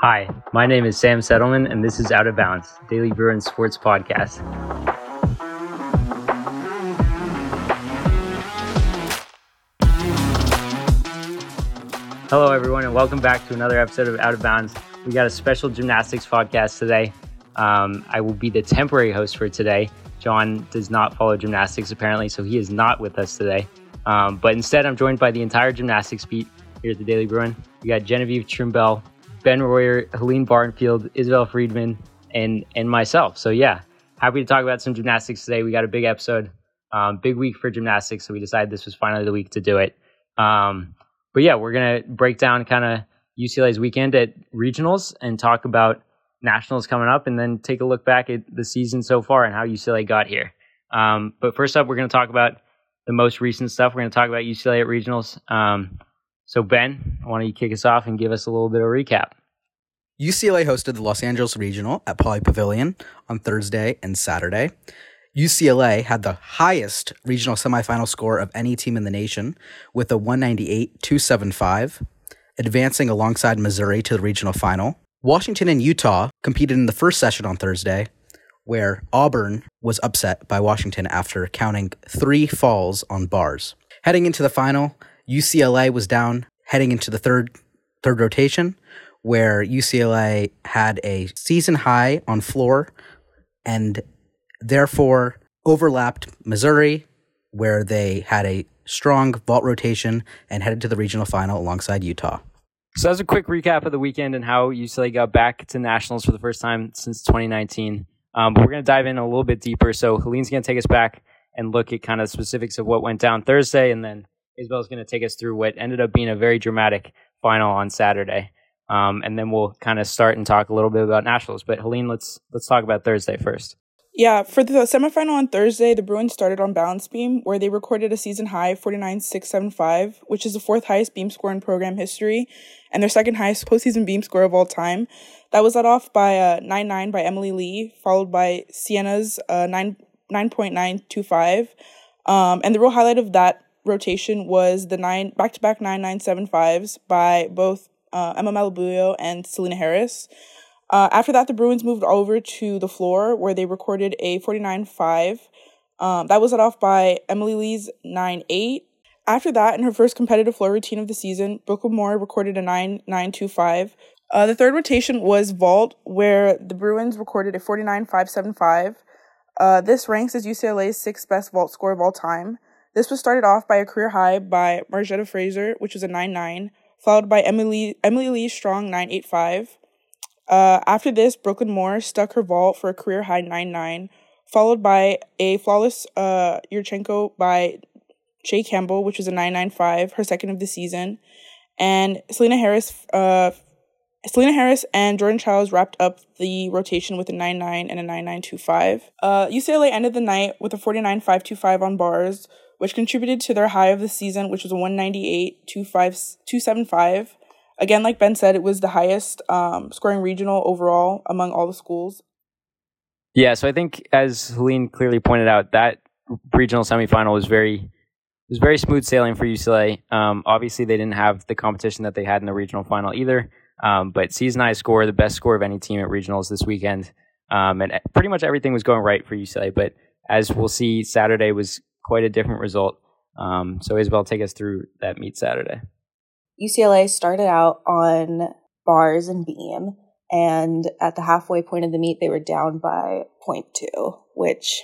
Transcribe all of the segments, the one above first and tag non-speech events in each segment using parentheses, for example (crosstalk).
Hi, my name is Sam Settleman, and this is Out of Bounds, Daily Bruins Sports Podcast. Hello, everyone, and welcome back to another episode of Out of Bounds. We got a special gymnastics podcast today. Um, I will be the temporary host for today. John does not follow gymnastics apparently, so he is not with us today. Um, but instead, I'm joined by the entire gymnastics beat here at the Daily Bruin. We got Genevieve Trimbell, Ben Royer, Helene Barnfield, Isabelle Friedman, and and myself. So yeah, happy to talk about some gymnastics today. We got a big episode, um, big week for gymnastics, so we decided this was finally the week to do it. Um, but yeah, we're gonna break down kind of UCLA's weekend at regionals and talk about nationals coming up, and then take a look back at the season so far and how UCLA got here. Um, but first up, we're gonna talk about the most recent stuff. We're gonna talk about UCLA at regionals. Um, so, Ben, why don't you kick us off and give us a little bit of recap? UCLA hosted the Los Angeles Regional at Pauley Pavilion on Thursday and Saturday. UCLA had the highest regional semifinal score of any team in the nation with a 198 275, advancing alongside Missouri to the regional final. Washington and Utah competed in the first session on Thursday, where Auburn was upset by Washington after counting three falls on bars. Heading into the final, UCLA was down heading into the third third rotation, where UCLA had a season high on floor and therefore overlapped Missouri, where they had a strong vault rotation and headed to the regional final alongside Utah. So that's a quick recap of the weekend and how UCLA got back to nationals for the first time since 2019. Um, but we're going to dive in a little bit deeper. So Helene's going to take us back and look at kind of specifics of what went down Thursday, and then Isabelle's going to take us through what ended up being a very dramatic final on Saturday. Um, and then we'll kind of start and talk a little bit about nationals. But Helene, let's let's talk about Thursday first. Yeah, for the semifinal on Thursday, the Bruins started on balance beam, where they recorded a season high 49.675, which is the fourth highest beam score in program history, and their second highest postseason beam score of all time. That was led off by uh, 9.9 by Emily Lee, followed by Sienna's uh, 9, 9.925. Um, and the real highlight of that rotation was the nine back-to-back 9975s by both uh, Emma Malabuyo and Selena Harris. Uh, after that, the Bruins moved over to the floor where they recorded a 49-5. Um, that was led off by Emily Lee's 9-8. After that, in her first competitive floor routine of the season, Brooklyn Moore recorded a 9-9-2-5. Uh, the third rotation was vault, where the Bruins recorded a 49-5-7-5. Uh, this ranks as UCLA's sixth best vault score of all time. This was started off by a career high by Margzetta Frazier, which was a 9-9, followed by Emily Emily Lee Strong 985. Uh, after this, Brooklyn Moore stuck her vault for a career high 9-9, followed by a flawless uh, Yurchenko by Chae Campbell, which was a 995, her second of the season. And Selena Harris uh, Selena Harris and Jordan Chiles wrapped up the rotation with a 9-9 and a 9-9-2-5. Uh, UCLA ended the night with a 49-5-2-5 on bars, which contributed to their high of the season, which was a 198-275. Again, like Ben said, it was the highest um, scoring regional overall among all the schools. Yeah, so I think as Helene clearly pointed out, that regional semifinal was very was very smooth sailing for UCLA. Um, obviously, they didn't have the competition that they had in the regional final either. Um, but season high score, the best score of any team at regionals this weekend, um, and pretty much everything was going right for UCLA. But as we'll see, Saturday was quite a different result. Um, so Isabelle, take us through that meet Saturday. UCLA started out on bars and beam, and at the halfway point of the meet, they were down by 0.2, which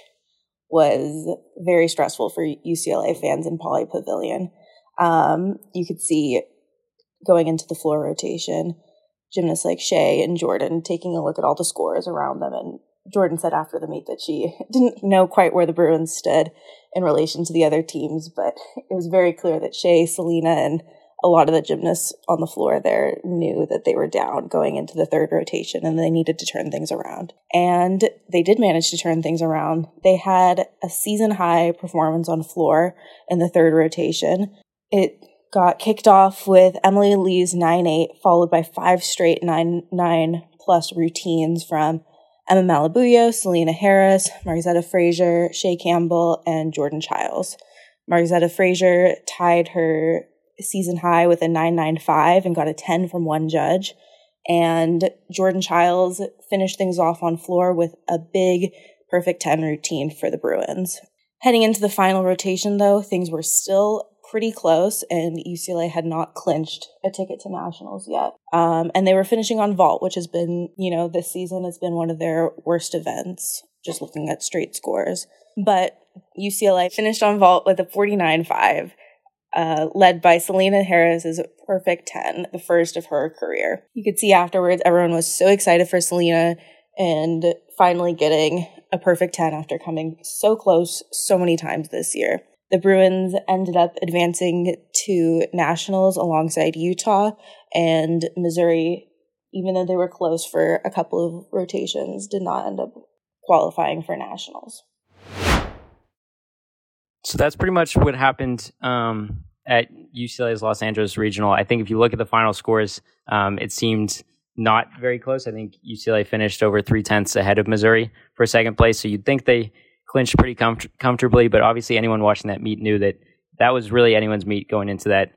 was very stressful for UCLA fans in Pauley Pavilion. Um, you could see going into the floor rotation, gymnasts like Chae and Jordan taking a look at all the scores around them. And Jordan said after the meet that she (laughs) didn't know quite where the Bruins stood in relation to the other teams, but it was very clear that Chae, Selena, and a lot of the gymnasts on the floor there knew that they were down going into the third rotation and they needed to turn things around. And they did manage to turn things around. They had a season high performance on floor in the third rotation. It got kicked off with Emily Lee's 9 8, followed by five straight 9 9 plus routines from Emma Malabuyo, Selena Harris, Margzetta Frazier, Chae Campbell, and Jordan Chiles. Margzetta Frazier tied her season high with a 995 and got a 10 from one judge. And Jordan Chiles finished things off on floor with a big perfect 10 routine for the Bruins. Heading into the final rotation, though, things were still pretty close, and UCLA had not clinched a ticket to nationals yet. Um, and they were finishing on vault, which has been, you know, this season has been one of their worst events, just looking at straight scores. But UCLA finished on vault with a 49 5. Uh, led by Selena Harris's perfect 10, the first of her career. You could see afterwards, everyone was so excited for Selena and finally getting a perfect 10 after coming so close so many times this year. The Bruins ended up advancing to nationals alongside Utah and Missouri, even though they were close for a couple of rotations, did not end up qualifying for nationals. So that's pretty much what happened um, at UCLA's Los Angeles Regional. I think if you look at the final scores, um, it seemed not very close. I think UCLA finished over three tenths ahead of Missouri for second place. So you'd think they clinched pretty comfortably. But obviously, anyone watching that meet knew that that was really anyone's meet going into that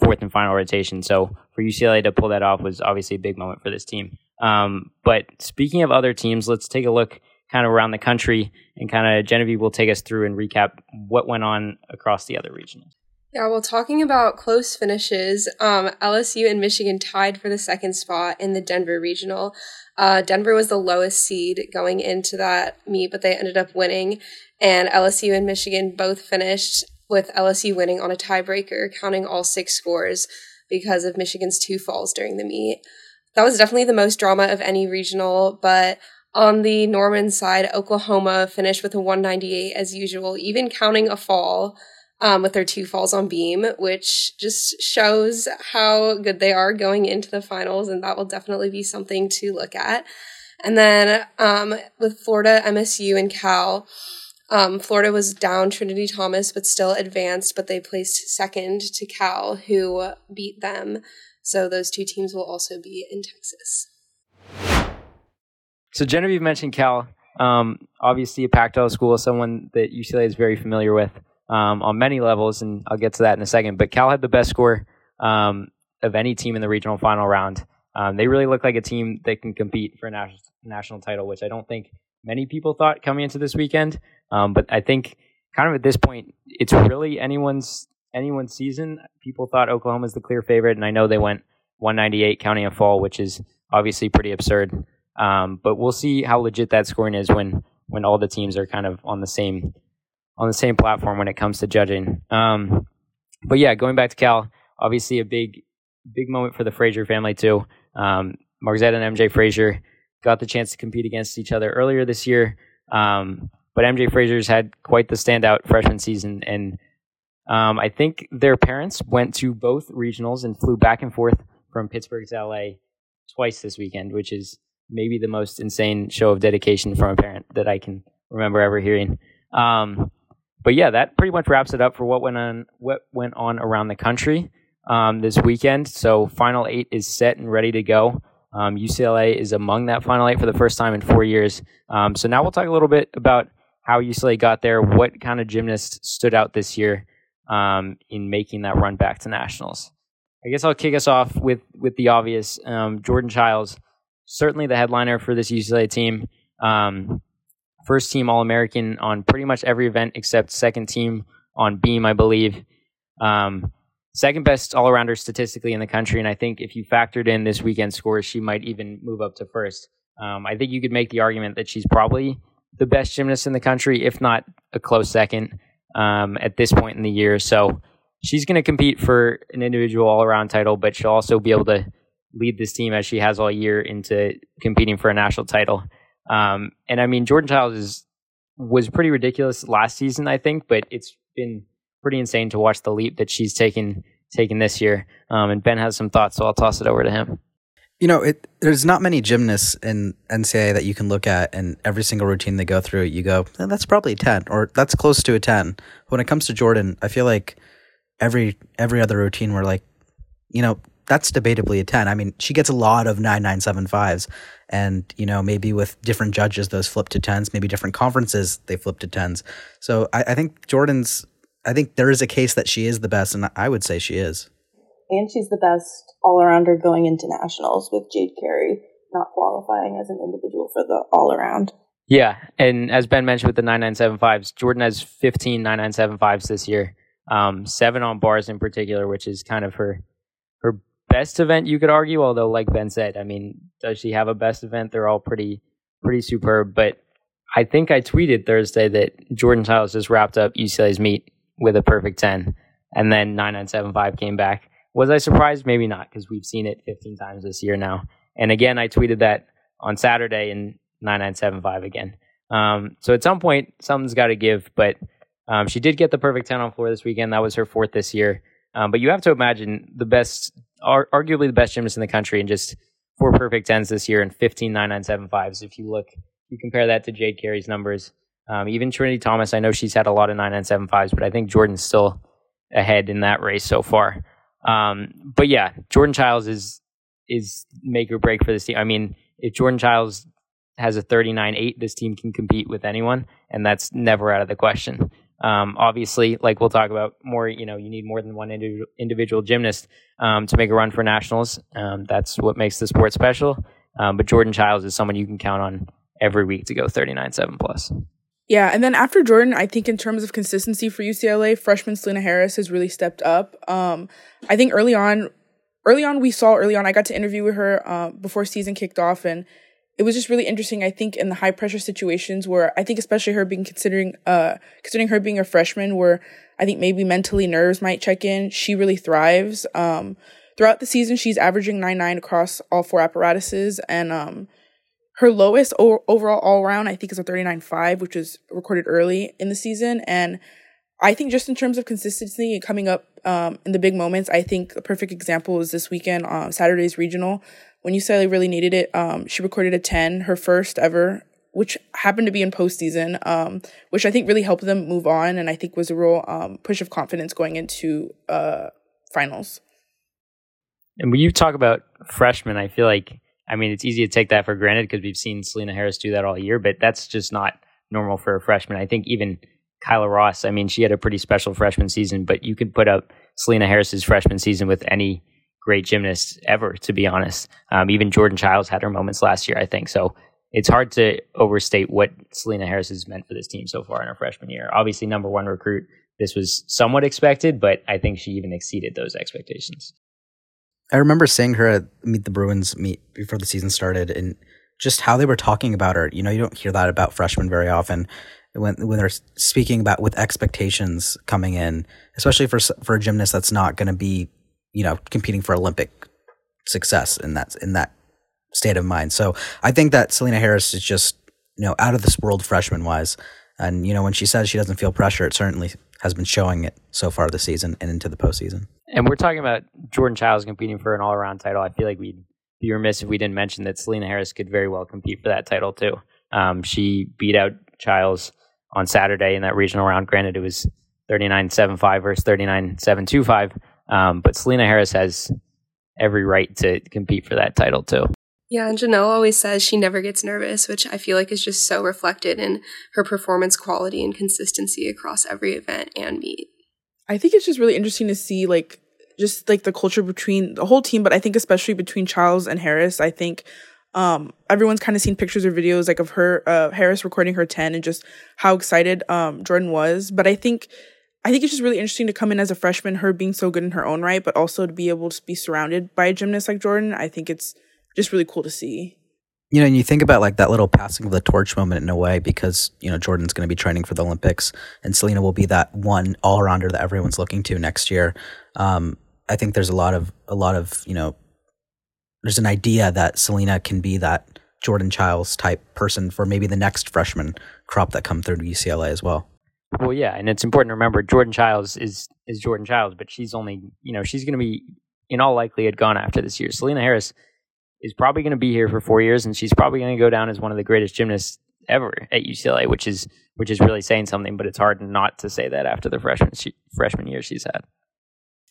fourth and final rotation. So for UCLA to pull that off was obviously a big moment for this team. Um, but speaking of other teams, let's take a look kind of around the country and kind of Genevieve will take us through and recap what went on across the other regions. Yeah, well, talking about close finishes, um, LSU and Michigan tied for the second spot in the Denver regional. Uh, Denver was the lowest seed going into that meet, but they ended up winning. And LSU and Michigan both finished with LSU winning on a tiebreaker, counting all six scores because of Michigan's two falls during the meet. That was definitely the most drama of any regional, but on the Norman side, Oklahoma finished with a 198 as usual, even counting a fall um, with their two falls on beam, which just shows how good they are going into the finals, and that will definitely be something to look at. And then um, with Florida, MSU, and Cal, um, Florida was down Trinity Thomas, but still advanced, but they placed second to Cal, who beat them. So those two teams will also be in Texas. So Genevieve mentioned Cal. Um, obviously, a Pac-12 school, is someone that UCLA is very familiar with um, on many levels, and I'll get to that in a second. But Cal had the best score um, of any team in the regional final round. Um, they really look like a team that can compete for a national national title, which I don't think many people thought coming into this weekend. Um, but I think kind of at this point, it's really anyone's anyone's season. People thought Oklahoma was the clear favorite, and I know they went 198 counting a fall, which is obviously pretty absurd. Um, but we'll see how legit that scoring is when when all the teams are kind of on the same on the same platform when it comes to judging. Um, but yeah, going back to Cal, obviously a big, big moment for the Frazier family too. Um, Margzetta and MJ Frazier got the chance to compete against each other earlier this year. Um, but MJ Frazier's had quite the standout freshman season, and um, I think their parents went to both regionals and flew back and forth from Pittsburgh to LA twice this weekend, which is maybe the most insane show of dedication from a parent that I can remember ever hearing. Um, but yeah, that pretty much wraps it up for what went on what went on around the country um, this weekend. So final eight is set and ready to go. Um, UCLA is among that final eight for the first time in four years. Um, so now we'll talk a little bit about how UCLA got there, what kind of gymnasts stood out this year um, in making that run back to nationals. I guess I'll kick us off with with the obvious. Um, Jordan Chiles, certainly the headliner for this UCLA team. Um, first team All American on pretty much every event except second team on beam, I believe. Um, second best all arounder statistically in the country. And I think if you factored in this weekend scores, she might even move up to first. Um, I think you could make the argument that she's probably the best gymnast in the country, if not a close second um, at this point in the year. So she's going to compete for an individual all around title, but she'll also be able to lead this team as she has all year into competing for a national title. Um, and I mean, Jordan Chiles is, was pretty ridiculous last season, I think, but it's been pretty insane to watch the leap that she's taken taken this year. Um, and Ben has some thoughts, so I'll toss it over to him. You know, it, there's not many gymnasts in NCAA that you can look at, and every single routine they go through, you go, eh, that's probably a ten, or that's close to a ten. When it comes to Jordan, I feel like every every other routine, we're like, you know, that's debatably a 10. I mean, she gets a lot of 9975s. And, you know, maybe with different judges, those flip to 10s. Maybe different conferences, they flip to 10s. So I, I think Jordan's, I think there is a case that she is the best. And I would say she is. And she's the best all arounder going into nationals with Jade Carey not qualifying as an individual for the all around. Yeah, and as Ben mentioned with the 9975s, Jordan has 15 9975s this year, um, seven on bars in particular, which is kind of her her best event, you could argue. Although, like Ben said, I mean, does she have a best event? They're all pretty pretty superb. But I think I tweeted Thursday that Jordan Chiles just wrapped up UCLA's meet with a perfect 10, and then 9975 came back. Was I surprised? Maybe not, because we've seen it 15 times this year now. And again, I tweeted that on Saturday in 9975 again. Um, so at some point, something's got to give. But um, she did get the perfect 10 on floor this weekend. That was her fourth this year. Um, but you have to imagine the best, ar- arguably the best gymnast in the country, and just four perfect 10s this year and 15 9975s. If you look, you compare that to Jade Carey's numbers. Um, even Trinity Thomas, I know she's had a lot of 9975s, but I think Jordan's still ahead in that race so far. Um, but yeah, Jordan Chiles is is make or break for this team. I mean, if Jordan Chiles has a 39-8, this team can compete with anyone, and that's never out of the question. Um, obviously, like we'll talk about more, you know, you need more than one individual, individual gymnast um, to make a run for nationals. Um, that's what makes the sport special. Um, but Jordan Chiles is someone you can count on every week to go 39-7 plus. Yeah, and then after Jordan, I think in terms of consistency for UCLA, freshman Selena Harris has really stepped up. Um, I think early on, early on we saw early on I got to interview with her uh, before season kicked off, and it was just really interesting. I think in the high pressure situations where I think especially her being considering uh considering her being a freshman, where I think maybe mentally nerves might check in, she really thrives. Um, throughout the season, she's averaging nine nine across all four apparatuses, and um, her lowest o- overall all around I think is a thirty nine five, which was recorded early in the season, and I think just in terms of consistency and coming up um, in the big moments, I think a perfect example is this weekend on Saturday's regional when UCLA really needed it. Um, she recorded a 10, her first ever, which happened to be in postseason, um, which I think really helped them move on and I think was a real um, push of confidence going into uh, finals. And when you talk about freshmen, I feel like, I mean, it's easy to take that for granted because we've seen Selena Harris do that all year, but that's just not normal for a freshman. I think even Kyla Ross, I mean, she had a pretty special freshman season, but you could put up Selena Harris's freshman season with any great gymnast ever, to be honest. Um, even Jordan Chiles had her moments last year, I think. So it's hard to overstate what Selena Harris has meant for this team so far in her freshman year. Obviously, number one recruit. This was somewhat expected, but I think she even exceeded those expectations. I remember seeing her at Meet the Bruins meet before the season started and just how they were talking about her. You know, you don't hear that about freshmen very often when when they're speaking about with expectations coming in, especially for for a gymnast that's not going to be, you know, competing for Olympic success in that in that state of mind. So I think that Selena Harris is just you know out of this world freshman wise, and you know when she says she doesn't feel pressure, it certainly has been showing it so far this season and into the postseason. And we're talking about Jordan Chiles competing for an all around title. I feel like we'd be remiss if we didn't mention that Selena Harris could very well compete for that title too. Um, she beat out Chiles on Saturday in that regional round. Granted, it was 39.75 versus 39.725, um, but Selena Harris has every right to compete for that title too. Yeah, and Janelle always says she never gets nervous, which I feel like is just so reflected in her performance quality and consistency across every event and meet. I think it's just really interesting to see like just like the culture between the whole team, but I think especially between Chiles and Harris. I think um everyone's kind of seen pictures or videos like of her uh Harris recording her 10 and just how excited um Jordan was but I think I think it's just really interesting to come in as a freshman her being so good in her own right but also to be able to be surrounded by a gymnast like Jordan I think it's just really cool to see you know, and you think about like that little passing of the torch moment in a way because, you know, Jordan's going to be training for the Olympics and Selena will be that one all rounder that everyone's looking to next year. Um, I think there's a lot of, a lot of, you know, there's an idea that Selena can be that Jordan Chiles type person for maybe the next freshman crop that come through to UCLA as well. Well, yeah, and it's important to remember Jordan Chiles is is Jordan Chiles, but she's only you know she's going to be in all likelihood gone after this year. Selena Harris is probably going to be here for four years, and she's probably going to go down as one of the greatest gymnasts ever at UCLA, which is which is really saying something. But it's hard not to say that after the freshman she, freshman year she's had.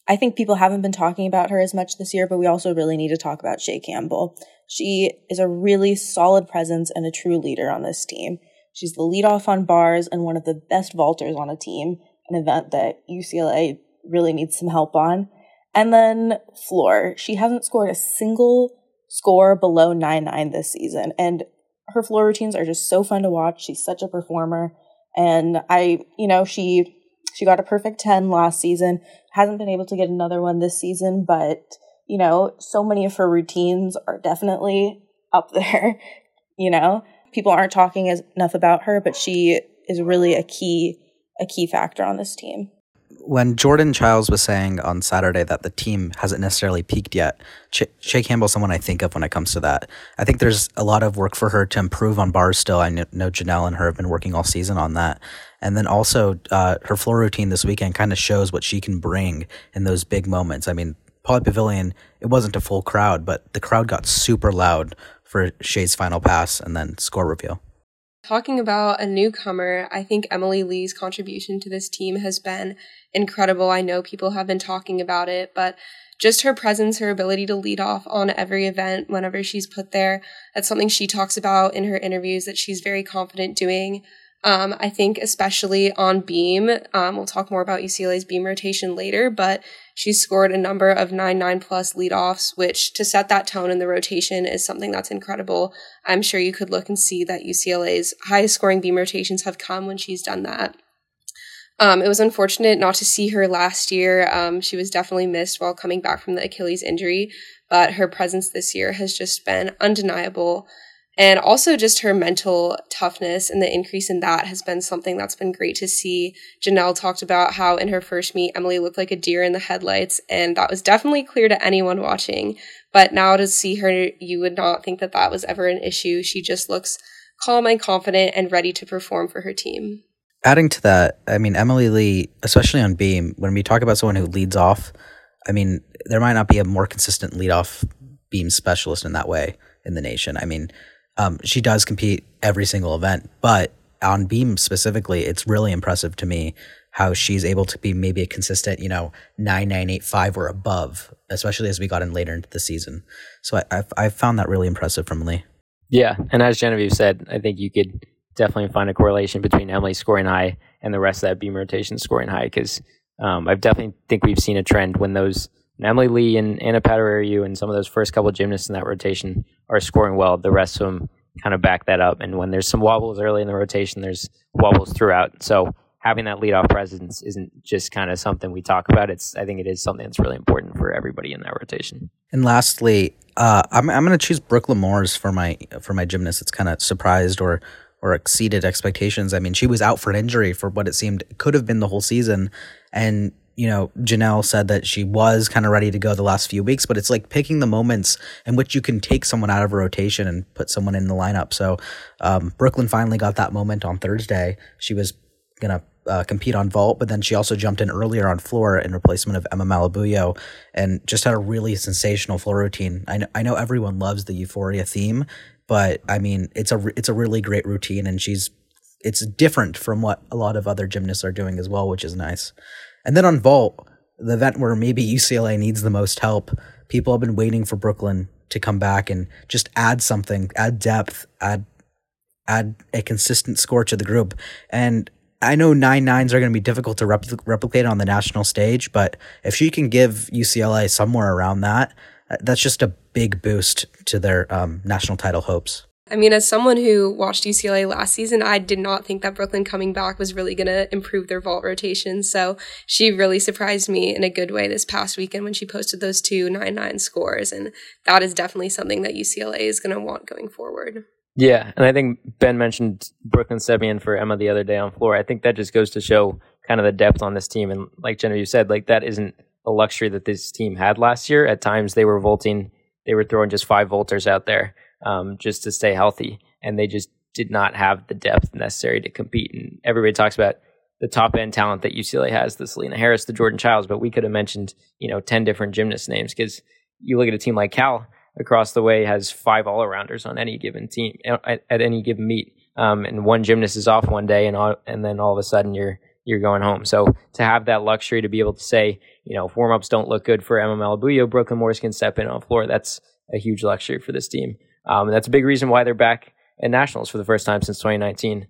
I think people haven't been talking about her as much this year, but we also really need to talk about Chae Campbell. She is a really solid presence and a true leader on this team. She's the leadoff on bars and one of the best vaulters on a team, an event that UCLA really needs some help on. And then floor, she hasn't scored a single score below 9 9 this season. And her floor routines are just so fun to watch. She's such a performer. And I, you know, she she got a perfect 10 last season. Hasn't been able to get another one this season, but you know, so many of her routines are definitely up (laughs) there, you know. People aren't talking as enough about her, but she is really a key a key factor on this team when Jordan Chiles was saying on Saturday that the team hasn't necessarily peaked yet, Ch- Chae Campbell's someone I think of when it comes to that. I think there's a lot of work for her to improve on bars still. I know, know Janelle and her have been working all season on that. And then also, uh, her floor routine this weekend kind of shows what she can bring in those big moments. I mean, Pauley Pavilion, it wasn't a full crowd, but the crowd got super loud for Chae's final pass and then score reveal. Talking about a newcomer, I think Emily Lee's contribution to this team has been incredible. I know people have been talking about it, but just her presence, her ability to lead off on every event whenever she's put there, that's something she talks about in her interviews that she's very confident doing. Um, I think especially on beam, um, we'll talk more about UCLA's beam rotation later, but she's scored a number of 9-9 plus leadoffs, which to set that tone in the rotation is something that's incredible. I'm sure you could look and see that UCLA's highest scoring beam rotations have come when she's done that. Um, it was unfortunate not to see her last year. Um, she was definitely missed while coming back from the Achilles injury, but her presence this year has just been undeniable. And also, just her mental toughness and the increase in that has been something that's been great to see. Janelle talked about how in her first meet, Emily looked like a deer in the headlights, and that was definitely clear to anyone watching. But now to see her, you would not think that that was ever an issue. She just looks calm and confident and ready to perform for her team. Adding to that, I mean, Emily Lee, especially on beam, when we talk about someone who leads off, I mean, there might not be a more consistent lead off beam specialist in that way in the nation. I mean, um, she does compete every single event, but on beam specifically, it's really impressive to me how she's able to be maybe a consistent, you know, nine nine eight five or above, especially as we got in later into the season. So I I've, I found that really impressive from Lee. Yeah, and as Genevieve said, I think you could definitely find a correlation between Emily scoring high and the rest of that beam rotation scoring high because um, I definitely think we've seen a trend when those Emily Lee and Ana Padurariu and some of those first couple gymnasts in that rotation are scoring well. The rest of them kind of back that up. And when there's some wobbles early in the rotation, there's wobbles throughout. So having that leadoff presence isn't just kind of something we talk about. It's I think it is something that's really important for everybody in that rotation. And lastly, uh, I'm I'm going to choose Brooklyn Moore for my for my gymnast. It's kind of surprised or or exceeded expectations. I mean, she was out for an injury for what it seemed could have been the whole season, and you know, Janelle said that she was kind of ready to go the last few weeks, but it's like picking the moments in which you can take someone out of a rotation and put someone in the lineup. So, um, Brooklyn finally got that moment on Thursday. She was going to uh, compete on vault, but then she also jumped in earlier on floor in replacement of Emma Malabuyo and just had a really sensational floor routine. I know, I know everyone loves the Euphoria theme, but I mean, it's a, it's a really great routine and she's, it's different from what a lot of other gymnasts are doing as well, which is nice. And then on Vault, the event where maybe UCLA needs the most help, people have been waiting for Brooklyn to come back and just add something, add depth, add add a consistent score to the group. And I know nine nines are going to be difficult to repl- replicate on the national stage, but if she can give UCLA somewhere around that, that's just a big boost to their um, national title hopes. I mean, as someone who watched UCLA last season, I did not think that Brooklyn coming back was really going to improve their vault rotation. So she really surprised me in a good way this past weekend when she posted those two 9 9 scores. And that is definitely something that UCLA is going to want going forward. Yeah. And I think Ben mentioned Brooklyn Sebian for Emma the other day on floor. I think that just goes to show kind of the depth on this team. And like Genevieve said, like that isn't a luxury that this team had last year. At times they were vaulting, they were throwing just five vaulters out there um, just to stay healthy. And they just did not have the depth necessary to compete. And everybody talks about the top end talent that UCLA has, the Selena Harris, the Jordan Chiles, but we could have mentioned, you know, 10 different gymnast names because you look at a team like Cal across the way has five all arounders on any given team at, at any given meet. Um, and one gymnast is off one day and all, and then all of a sudden you're, you're going home. So to have that luxury to be able to say, you know, if warm ups don't look good for Emma Malabuyo, Brooklyn Morris can step in on floor. That's a huge luxury for this team. Um, and that's a big reason why they're back at nationals for the first time since 2019.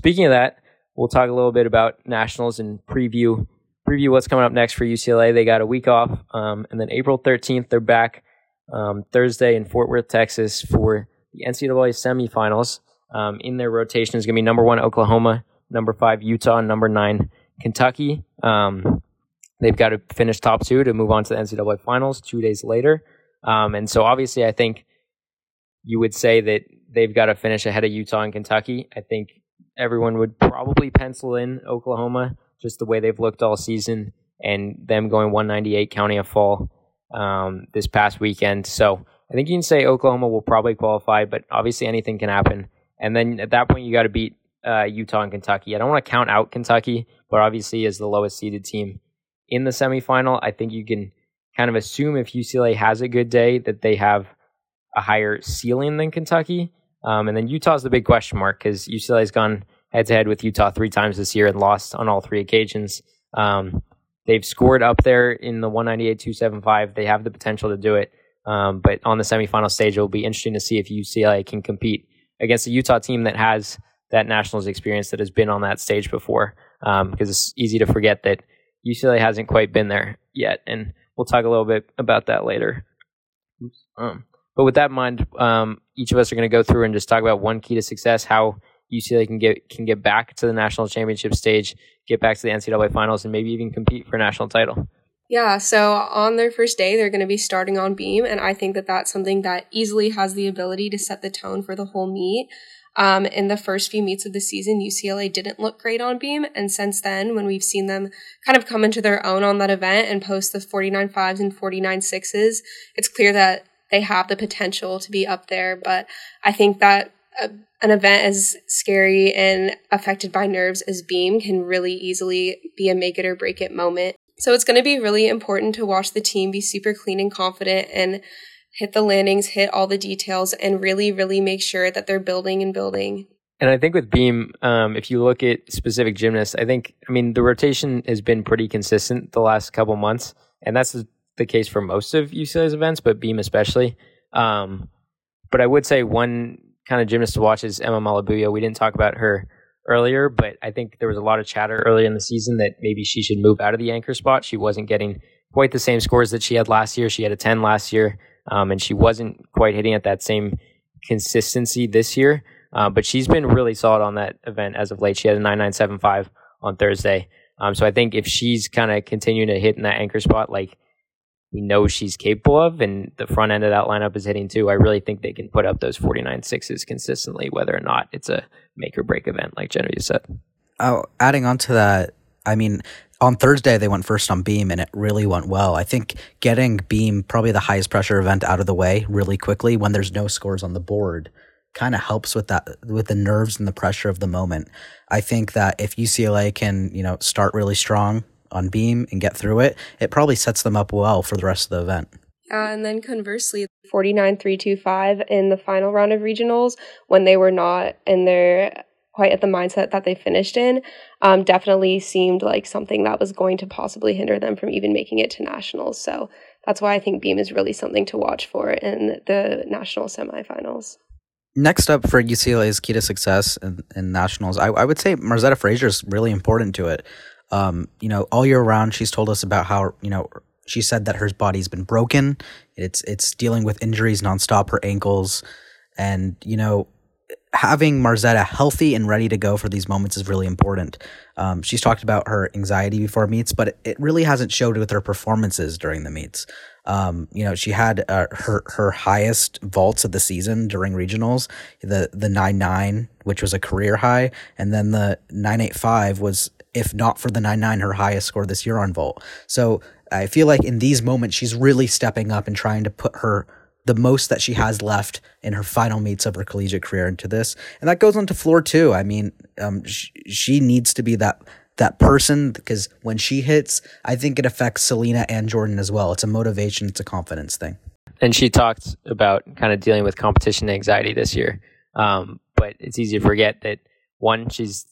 Speaking of that, we'll talk a little bit about nationals and preview preview what's coming up next for UCLA. They got a week off, um, and then April 13th they're back um, Thursday in Fort Worth, Texas, for the NCAA semifinals. Um, in their rotation is going to be number one Oklahoma, number five Utah, and number nine Kentucky. Um, they've got to finish top two to move on to the NCAA finals two days later. Um, and so obviously, I think you would say that they've got to finish ahead of Utah and Kentucky. I think everyone would probably pencil in Oklahoma just the way they've looked all season and them going 198 counting a fall um, this past weekend. So I think you can say Oklahoma will probably qualify, but obviously anything can happen. And then at that point, you got to beat uh, Utah and Kentucky. I don't want to count out Kentucky, but obviously as the lowest seeded team in the semifinal, I think you can kind of assume if UCLA has a good day that they have a higher ceiling than Kentucky. Um, and then Utah's the big question mark because UCLA's gone head to head with Utah three times this year and lost on all three occasions. Um, they've scored up there in the 198 275. They have the potential to do it. Um, but on the semifinal stage, it will be interesting to see if UCLA can compete against a Utah team that has that nationals experience that has been on that stage before. Because um, it's easy to forget that UCLA hasn't quite been there yet. And we'll talk a little bit about that later. Um, but with that in mind, um, each of us are going to go through and just talk about one key to success, how UCLA can get can get back to the national championship stage, get back to the NCAA finals, and maybe even compete for a national title. Yeah, so on their first day, they're going to be starting on beam, and I think that that's something that easily has the ability to set the tone for the whole meet. Um, in the first few meets of the season, UCLA didn't look great on beam, and since then, when we've seen them kind of come into their own on that event and post the 49 fives and 49 sixes, it's clear that they have the potential to be up there. But I think that uh, an event as scary and affected by nerves as beam can really easily be a make it or break it moment. So it's going to be really important to watch the team be super clean and confident and hit the landings, hit all the details, and really, really make sure that they're building and building. And I think with Beam, um, if you look at specific gymnasts, I think, I mean, the rotation has been pretty consistent the last couple months, and that's the case for most of UCLA's events, but Beam especially. Um, but I would say one kind of gymnast to watch is Emma Malabuyo. We didn't talk about her earlier, but I think there was a lot of chatter early in the season that maybe she should move out of the anchor spot. She wasn't getting quite the same scores that she had last year. She had a 10 last year, um, and she wasn't quite hitting at that same consistency this year. Uh, but she's been really solid on that event as of late. She had a 9975 on Thursday. Um, so I think if she's kind of continuing to hit in that anchor spot, like we know she's capable of, and the front end of that lineup is hitting too. I really think they can put up those 49 sixes consistently, whether or not it's a make or break event, like Genevieve said. Oh, adding on to that, I mean, on Thursday they went first on beam and it really went well. I think getting beam probably the highest pressure event out of the way really quickly when there's no scores on the board kind of helps with that with the nerves and the pressure of the moment. I think that if UCLA can, you know, start really strong on beam and get through it, it probably sets them up well for the rest of the event. Yeah, and then conversely, 49 325 in the final round of regionals when they were not in their quite at the mindset that they finished in, um, definitely seemed like something that was going to possibly hinder them from even making it to nationals. So that's why I think Beam is really something to watch for in the national semifinals. Next up for UCLA's key to success in, in nationals, I, I would say Margzetta Frazier is really important to it. Um, you know, all year round, she's told us about how you know she said that her body's been broken. It's it's dealing with injuries nonstop, her ankles, and you know, having Margzetta healthy and ready to go for these moments is really important. Um, she's talked about her anxiety before meets, but it, really hasn't showed with her performances during the meets. Um, you know, she had uh, her her highest vaults of the season during regionals, the the nine nine, which was a career high, and then the nine eight five was if not for the 9-9, her highest score this year on vault. So I feel like in these moments, she's really stepping up and trying to put her the most that she has left in her final meets of her collegiate career into this. And that goes on to floor too. I mean, um, sh- she needs to be that that person because when she hits, I think it affects Selena and Jordan as well. It's a motivation, it's a confidence thing. And she talked about kind of dealing with competition anxiety this year. Um, but it's easy to forget that one, she's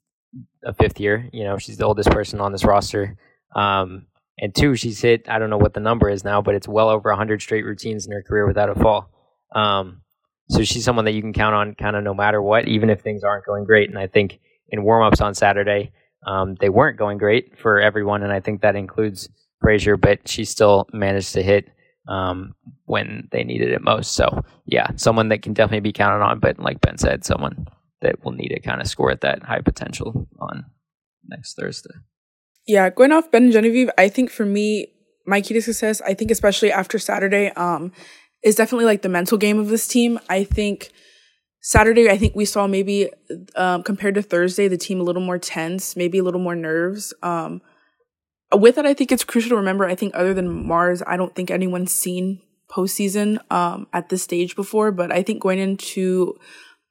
a fifth year. You know, she's the oldest person on this roster. Um, and two, she's hit, I don't know what the number is now, but it's well over 100 straight routines in her career without a fall. Um, so she's someone that you can count on kind of no matter what, even if things aren't going great. And I think in warm ups on Saturday, um, they weren't going great for everyone, and I think that includes Frazier, but she still managed to hit um, when they needed it most. So yeah, someone that can definitely be counted on, but like Ben said, someone that will need to kind of score at that high potential on next Thursday. Yeah, going off Ben and Genevieve, I think for me, my key to success, I think especially after Saturday, um, is definitely like the mental game of this team. I think Saturday, I think we saw maybe um, compared to Thursday, the team a little more tense, maybe a little more nerves. Um, with that, I think it's crucial to remember. I think other than Mars, I don't think anyone's seen postseason um, at this stage before. But I think going into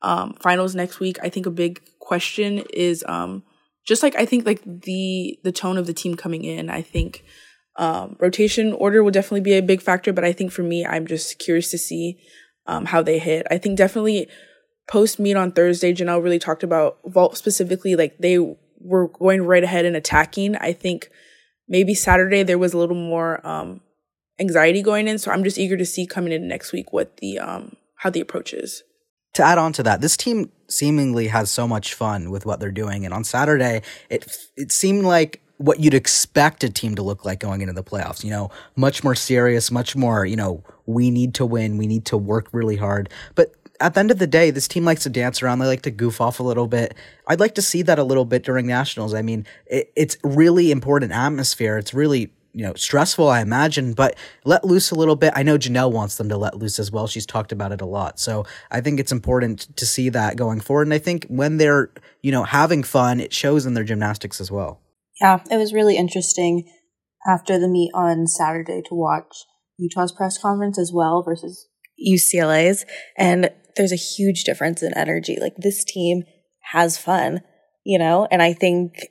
um, finals next week, I think a big question is um, just like I think like the the tone of the team coming in. I think um, rotation order will definitely be a big factor, but I think for me, I'm just curious to see um, how they hit. I think definitely post meet on Thursday, Janelle really talked about vault specifically. Like they were going right ahead and attacking. I think maybe Saturday there was a little more um, anxiety going in. So I'm just eager to see coming in next week what the um, how the approach is. To add on to that, this team seemingly has so much fun with what they're doing, and on Saturday it it seemed like what you'd expect a team to look like going into the playoffs. You know, much more serious, much more, you know, we need to win, we need to work really hard. But at the end of the day, this team likes to dance around. They like to goof off a little bit. I'd like to see that a little bit during nationals. I mean, it, it's really important atmosphere. It's really you know stressful, I imagine, but let loose a little bit. I know Janelle wants them to let loose as well. She's talked about it a lot, so I think it's important to see that going forward. And I think when they're you know having fun, it shows in their gymnastics as well. Yeah, it was really interesting after the meet on Saturday to watch Utah's press conference as well versus UCLA's. And there's a huge difference in energy. Like this team has fun, you know, and I think,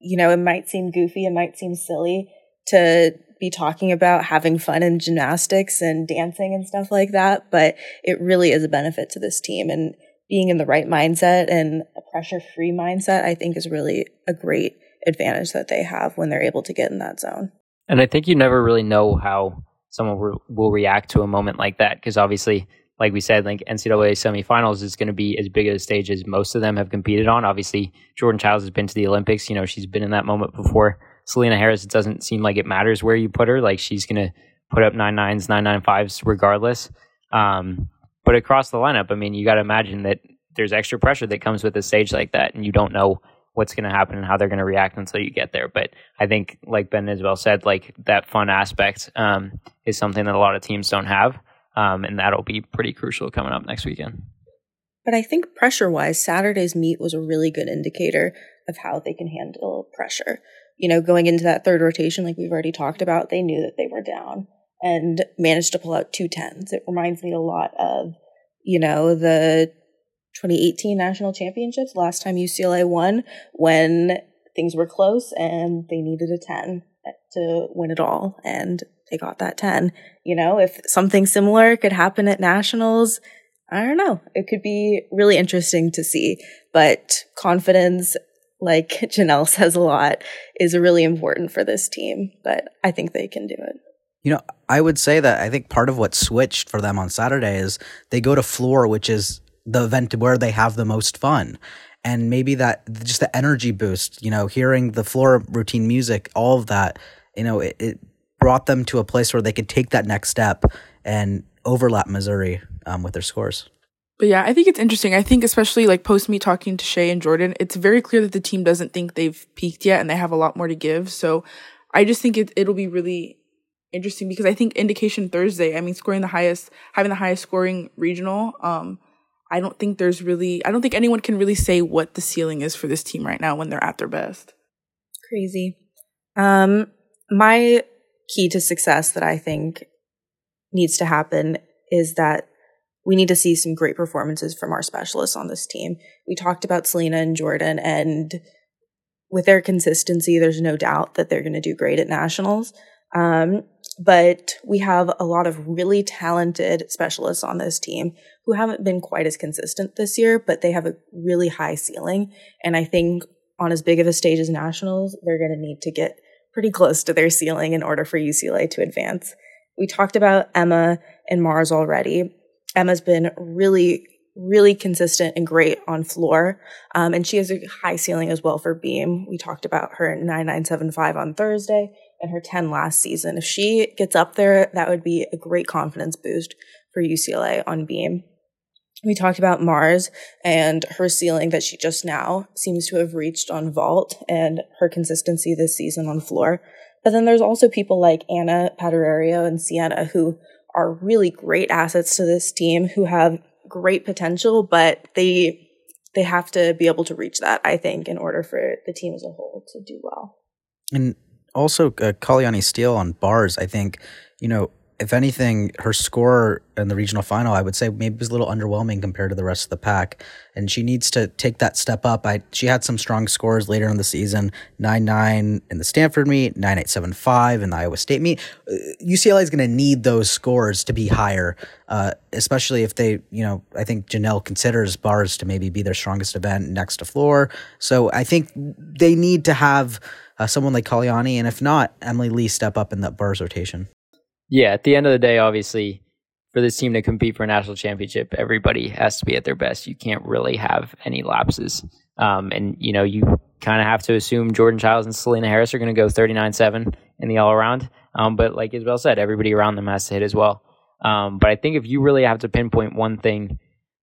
you know, it might seem goofy, it might seem silly to be talking about having fun in gymnastics and dancing and stuff like that, but it really is a benefit to this team. And being in the right mindset and a pressure free mindset, I think is really a great advantage that they have when they're able to get in that zone. And I think you never really know how someone re- will react to a moment like that because obviously like we said, like NCAA semifinals is going to be as big a stage as most of them have competed on. Obviously, Jordan Chiles has been to the Olympics. You know, she's been in that moment before. Selena Harris, it doesn't seem like it matters where you put her. Like she's going to put up nine nines, nine nine fives regardless. Um, but across the lineup, I mean, you got to imagine that there's extra pressure that comes with a stage like that, and you don't know what's going to happen and how they're going to react until you get there. But I think, like Ben as well said, like that fun aspect um, is something that a lot of teams don't have, um, and that'll be pretty crucial coming up next weekend. But I think pressure wise, Saturday's meet was a really good indicator of how they can handle pressure. You know, going into that third rotation, like we've already talked about, they knew that they were down and managed to pull out two tens. It reminds me a lot of, you know, the 2018 national championships, last time UCLA won, when things were close and they needed a 10 to win it all. And they got that 10. You know, if something similar could happen at nationals, I don't know. It could be really interesting to see. But confidence, like (laughs) Janelle says a lot, is really important for this team. But I think they can do it. You know, I would say that I think part of what switched for them on Saturday is they go to floor, which is the event where they have the most fun and maybe that just the energy boost you know hearing the floor routine music all of that you know it, it brought them to a place where they could take that next step and overlap missouri um, with their scores but yeah, I think it's interesting. I think especially like post me talking to Chae and Jordan, it's very clear that the team doesn't think they've peaked yet and they have a lot more to give. So I just think it it'll be really interesting because I think indication Thursday, I mean scoring the highest having the highest scoring regional, um, I don't think there's really, I don't think anyone can really say what the ceiling is for this team right now when they're at their best. Crazy. Um, my key to success that I think needs to happen is that we need to see some great performances from our specialists on this team. We talked about Selena and Jordan, and with their consistency, there's no doubt that they're going to do great at nationals. Um, but we have a lot of really talented specialists on this team who haven't been quite as consistent this year, but they have a really high ceiling. And I think on as big of a stage as nationals, they're going to need to get pretty close to their ceiling in order for UCLA to advance. We talked about Emma and Mars already. Emma's been really really consistent and great on floor. Um, and she has a high ceiling as well for beam. We talked about her 9975 on Thursday and her 10 last season. If she gets up there, that would be a great confidence boost for UCLA on beam. We talked about Mars and her ceiling that she just now seems to have reached on vault and her consistency this season on floor. But then there's also people like Ana Padurariu and Sienna who are really great assets to this team who have great potential, but they they have to be able to reach that, I think, in order for the team as a whole to do well. And also, uh, Kalayani Steele on bars, I think, you know, if anything, her score in the regional final, I would say maybe was a little underwhelming compared to the rest of the pack. And she needs to take that step up. I she had some strong scores later in the season, nine nine in the Stanford meet, nine eight seven five in the Iowa State meet. Uh, UCLA is going to need those scores to be higher, uh, especially if they, you know, I think Janelle considers bars to maybe be their strongest event next to floor. So I think they need to have uh, someone like Kalyani, and if not, Emily Lee step up in that bars rotation yeah, at the end of the day, obviously, for this team to compete for a national championship, everybody has to be at their best. You can't really have any lapses. Um, and, you know, you kind of have to assume Jordan Chiles and Selena Harris are going to go 39 7 in the all around. Um, but like Isabelle said, everybody around them has to hit as well. Um, but I think if you really have to pinpoint one thing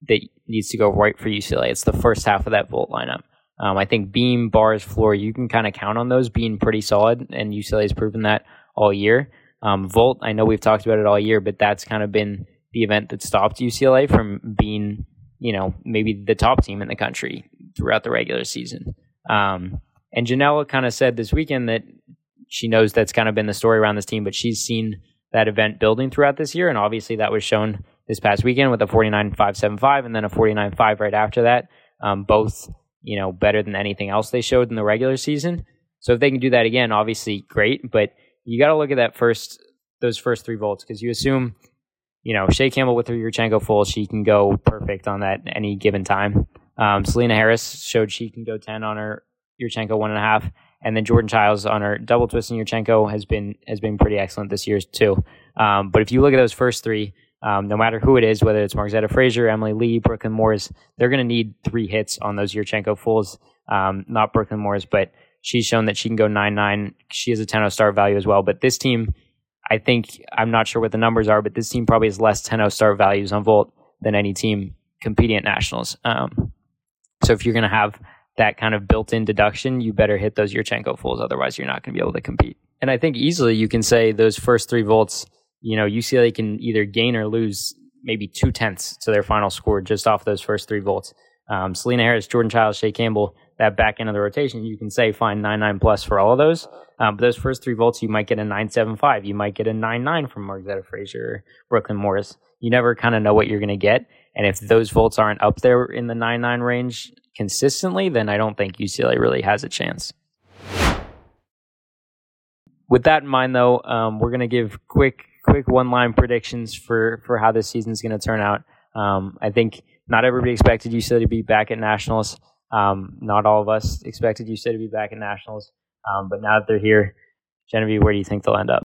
that needs to go right for UCLA, it's the first half of that vault lineup. Um, I think beam, bars, floor, you can kind of count on those being pretty solid, and UCLA has proven that all year. Um, Vault, I know we've talked about it all year, but that's kind of been the event that stopped UCLA from being, you know, maybe the top team in the country throughout the regular season. Um, and Janelle kind of said this weekend that she knows that's kind of been the story around this team, but she's seen that event building throughout this year. And obviously that was shown this past weekend with a 49.575 and then a 49.5 right after that. Um, both, you know, better than anything else they showed in the regular season. So if they can do that again, obviously great. But you got to look at that first those first three vaults because you assume you know Chae Campbell with her Yurchenko full, she can go perfect on that any given time. Um, Selena Harris showed she can go ten on her Yurchenko one and a half, and then Jordan Chiles on her double twist and Yurchenko has been has been pretty excellent this year too. Um, but if you look at those first three, um, no matter who it is, whether it's Margzetta Frazier, Emily Lee, Brooklyn Moores, they're going to need three hits on those Yurchenko fulls. Um, not Brooklyn Moores, but She's shown that she can go 9 9. She has a 10 0 start value as well. But this team, I think, I'm not sure what the numbers are, but this team probably has less 10 0 start values on Vault than any team competing at nationals. Um, so if you're going to have that kind of built in deduction, you better hit those Yurchenko fulls. Otherwise, you're not going to be able to compete. And I think easily you can say those first three vaults, you know, UCLA can either gain or lose maybe two tenths to their final score just off those first three vaults. Um, Selena Harris, Jordan Chiles, Chae Campbell, that back end of the rotation, you can say find nine nine plus for all of those. Um, but those first three vaults, you might get a nine seven five. You might get a nine nine from Margzetta Frazier, Brooklyn Morris. You never kind of know what you're going to get. And if those vaults aren't up there in the nine nine range consistently, then I don't think UCLA really has a chance. With that in mind, though, um, we're going to give quick quick one line predictions for for how this season's going to turn out. Um, I think not everybody expected UCLA to be back at nationals. Um, not all of us expected you said to be back at nationals, um, but now that they're here, Genevieve, where do you think they'll end up?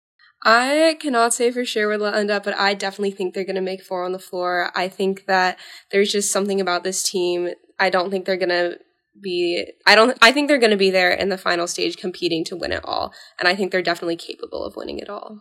I cannot say for sure where they'll end up, but I definitely think they're going to make four on the floor. I think that there's just something about this team. I don't think they're going to be I don't I think they're going to be there in the final stage competing to win it all and I think they're definitely capable of winning it all.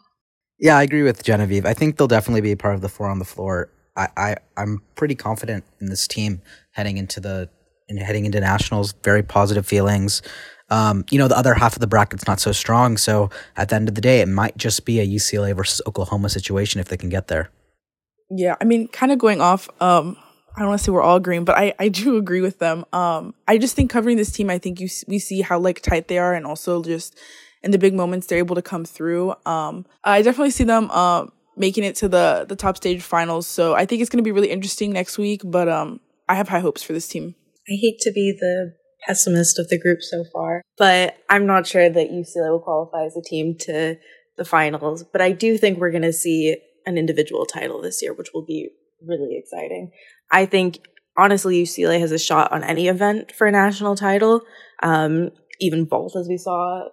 Yeah, I agree with Genevieve. I think they'll definitely be a part of the four on the floor. I, I I'm pretty confident in this team heading into the and heading into nationals. Very positive feelings. Um, you know, the other half of the bracket's not so strong. So at the end of the day, it might just be a UCLA versus Oklahoma situation if they can get there. Yeah, I mean, kind of going off. Um, I don't want to say we're all agreeing, but I, I do agree with them. Um, I just think covering this team, I think you we see how like tight they are, and also just in the big moments they're able to come through. Um, I definitely see them uh, making it to the the top stage finals. So I think it's going to be really interesting next week. But um, I have high hopes for this team. I hate to be the pessimist of the group so far, but I'm not sure that UCLA will qualify as a team to the finals. But I do think we're going to see an individual title this year, which will be really exciting. I think honestly, UCLA has a shot on any event for a national title. Um, even vault, as we saw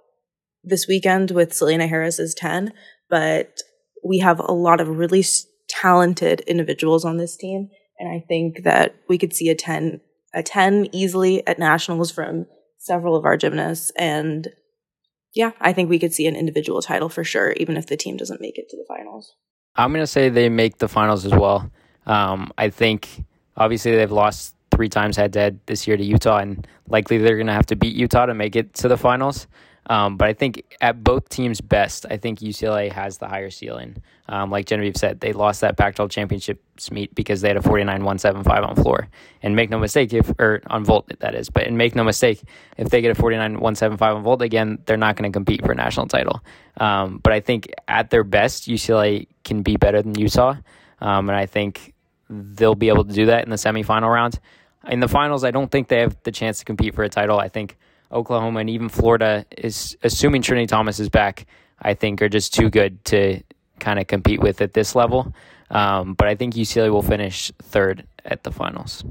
this weekend with Selena Harris's 10. But we have a lot of really talented individuals on this team And I think that we could see a 10, a 10 easily at nationals from several of our gymnasts. And yeah, I think we could see an individual title for sure, even if the team doesn't make it to the finals. I'm going to say they make the finals as well. Um, I think obviously they've lost three times head to head this year to Utah, and likely they're going to have to beat Utah to make it to the finals. Um, but I think at both teams' best, I think UCLA has the higher ceiling. Um, like Genevieve said, they lost that Pac-12 championships meet because they had a 49-175 on floor. And make no mistake, if or on vault that is, but and make no mistake, if they get a 49-175 on vault again, they're not going to compete for a national title. Um, but I think at their best, UCLA can be better than Utah, um, and I think they'll be able to do that in the semifinal round. In the finals, I don't think they have the chance to compete for a title. I think Oklahoma and even Florida is assuming Trinity Thomas is back. I think are just too good to kind of compete with at this level. Um, but I think UCLA will finish third at the finals.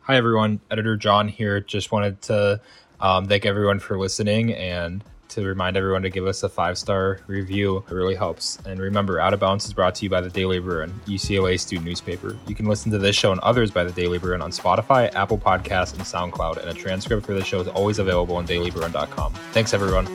Hi everyone, Editor John here. Just wanted to um, thank everyone for listening and to remind everyone to give us a five star review. It really helps. And remember, Out of Bounds is brought to you by the Daily Bruin, UCLA student newspaper. You can listen to this show and others by the Daily Bruin on Spotify, Apple Podcasts, and SoundCloud. And a transcript for the show is always available on dailybruin.com. Thanks, everyone.